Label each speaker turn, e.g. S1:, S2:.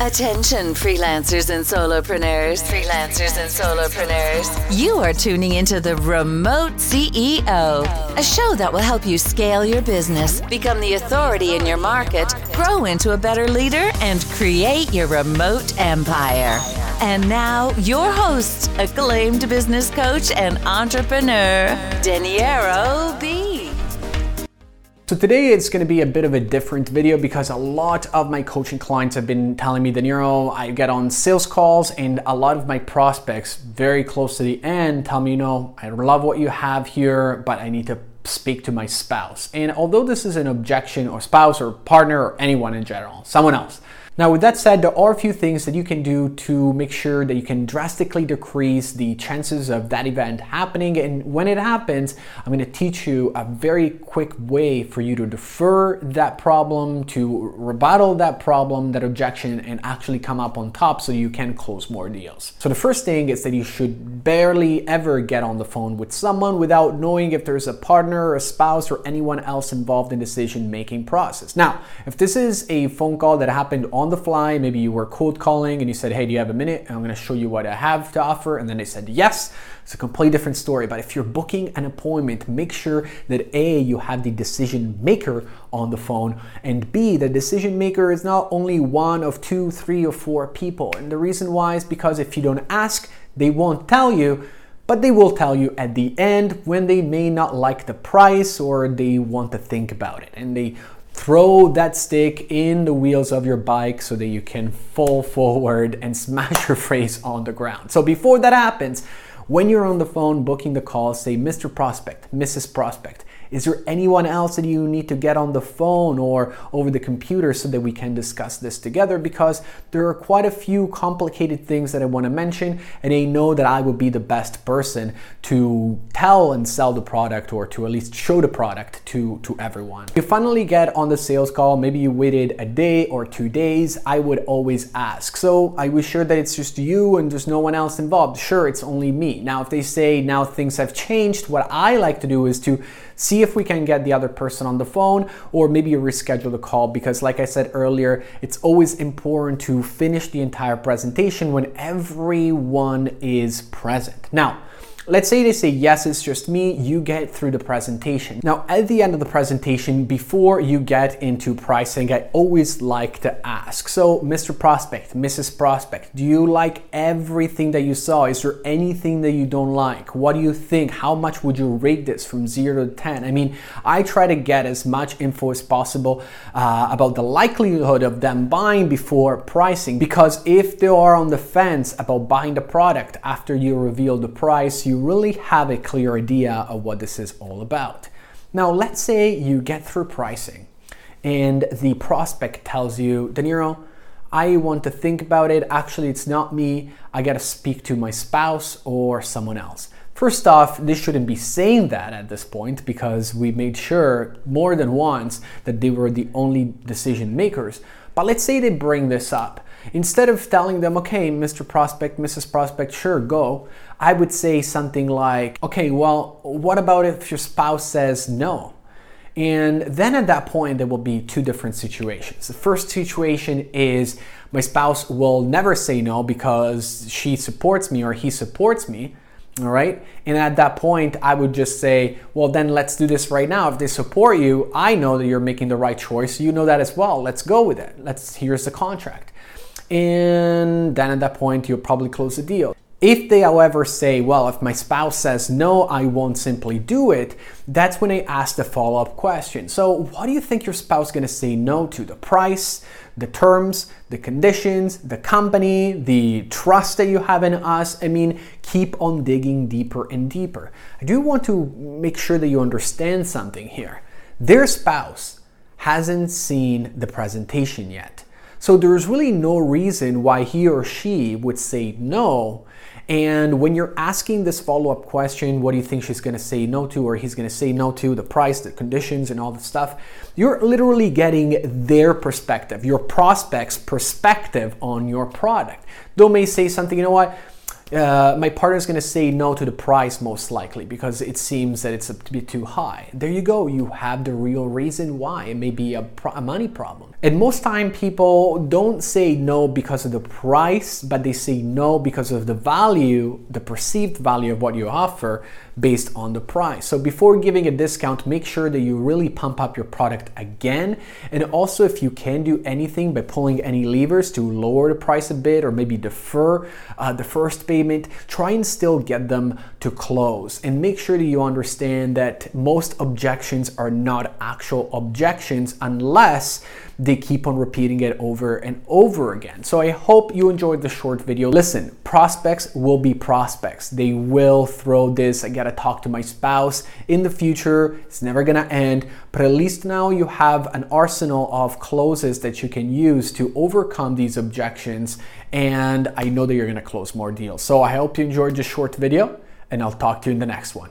S1: Attention, freelancers and solopreneurs. Freelancers and solopreneurs. You are tuning into the Remote CEO, a show that will help you scale your business, become the authority in your market, grow into a better leader, and create your remote empire. And now, your host, acclaimed business coach and entrepreneur, Danilo B.
S2: So today it's going to be a bit of a different video because a lot of my coaching clients have been telling me, Danilo, I get on sales calls and a lot of my prospects very close to the end tell me, you know, I love what you have here, but I need to speak to my spouse. And although this is an objection or spouse or partner or anyone in general, someone else, now, with that said, there are a few things that you can do to make sure that you can drastically decrease the chances of that event happening. And when it happens, I'm going to teach you a very quick way for you to defer that problem, to rebuttal that problem, that objection, and actually come up on top so you can close more deals. So, the first thing is that you should barely ever get on the phone with someone without knowing if there's a partner, a spouse, or anyone else involved in decision making process. Now, if this is a phone call that happened on on the fly. Maybe you were cold calling and you said, Hey, do you have a minute? I'm going to show you what I have to offer. And then they said, Yes. It's a completely different story. But if you're booking an appointment, make sure that A, you have the decision maker on the phone, and B, the decision maker is not only one of two, three, or four people. And the reason why is because if you don't ask, they won't tell you but they will tell you at the end when they may not like the price or they want to think about it and they throw that stick in the wheels of your bike so that you can fall forward and smash your face on the ground. So before that happens, when you're on the phone booking the call, say Mr. Prospect, Mrs. Prospect, is there anyone else that you need to get on the phone or over the computer so that we can discuss this together? Because there are quite a few complicated things that I want to mention, and I know that I would be the best person to tell and sell the product or to at least show the product to, to everyone. You finally get on the sales call, maybe you waited a day or two days, I would always ask. So I was sure that it's just you and there's no one else involved. Sure, it's only me. Now, if they say now things have changed, what I like to do is to see if we can get the other person on the phone or maybe reschedule the call because like I said earlier, it's always important to finish the entire presentation when everyone is present. Now, Let's say they say, yes, it's just me, you get through the presentation. Now, at the end of the presentation, before you get into pricing, I always like to ask. So, Mr. Prospect, Mrs. Prospect, do you like everything that you saw? Is there anything that you don't like? What do you think? How much would you rate this from zero to 10? I mean, I try to get as much info as possible uh, about the likelihood of them buying before pricing because if they are on the fence about buying the product after you reveal the price, you really have a clear idea of what this is all about. Now, let's say you get through pricing and the prospect tells you, Danilo, I want to think about it. Actually, it's not me. I got to speak to my spouse or someone else. First off, they shouldn't be saying that at this point because we made sure more than once that they were the only decision makers. But let's say they bring this up. Instead of telling them, okay, Mr. Prospect, Mrs. Prospect, sure, go, I would say something like, okay, well, what about if your spouse says no? And then at that point, there will be two different situations. The first situation is my spouse will never say no because she supports me or he supports me. All right. And at that point, I would just say, well, then let's do this right now. If they support you, I know that you're making the right choice. You know that as well. Let's go with it. Let's, here's the contract and then at that point you'll probably close the deal. If they, however, say, well, if my spouse says no, I won't simply do it, that's when I ask the follow up question. So, what do you think your spouse is going to say no to? The price, the terms, the conditions, the company, the trust that you have in us? I mean, keep on digging deeper and deeper. I do want to make sure that you understand something here. Their spouse hasn't seen the presentation yet. So there's really no reason why he or she would say no. And when you're asking this follow up question, what do you think she's gonna say no to, or he's gonna say no to, the price, the conditions, and all the stuff, you're literally getting their perspective, your prospect's perspective on your product. They may say something, you know what? Uh, my partner is going to say no to the price most likely because it seems that it's a bit too high. There you go. You have the real reason why. It may be a, pro- a money problem. And most time people don't say no because of the price, but they say no because of the value, the perceived value of what you offer based on the price. So before giving a discount, make sure that you really pump up your product again. And also if you can do anything by pulling any levers to lower the price a bit or maybe defer uh, the first payment, try and still get them to close. And make sure that you understand that most objections are not actual objections unless they keep on repeating it over and over again. So I hope you enjoyed the short video. Listen, prospects will be prospects. They will throw this, I gotta talk to my spouse in the future. It's never gonna end, but at least now you have an arsenal of closes that you can use to overcome these objections. And I know that you're gonna close more deals. So I hope you enjoyed this short video and I'll talk to you in the next one.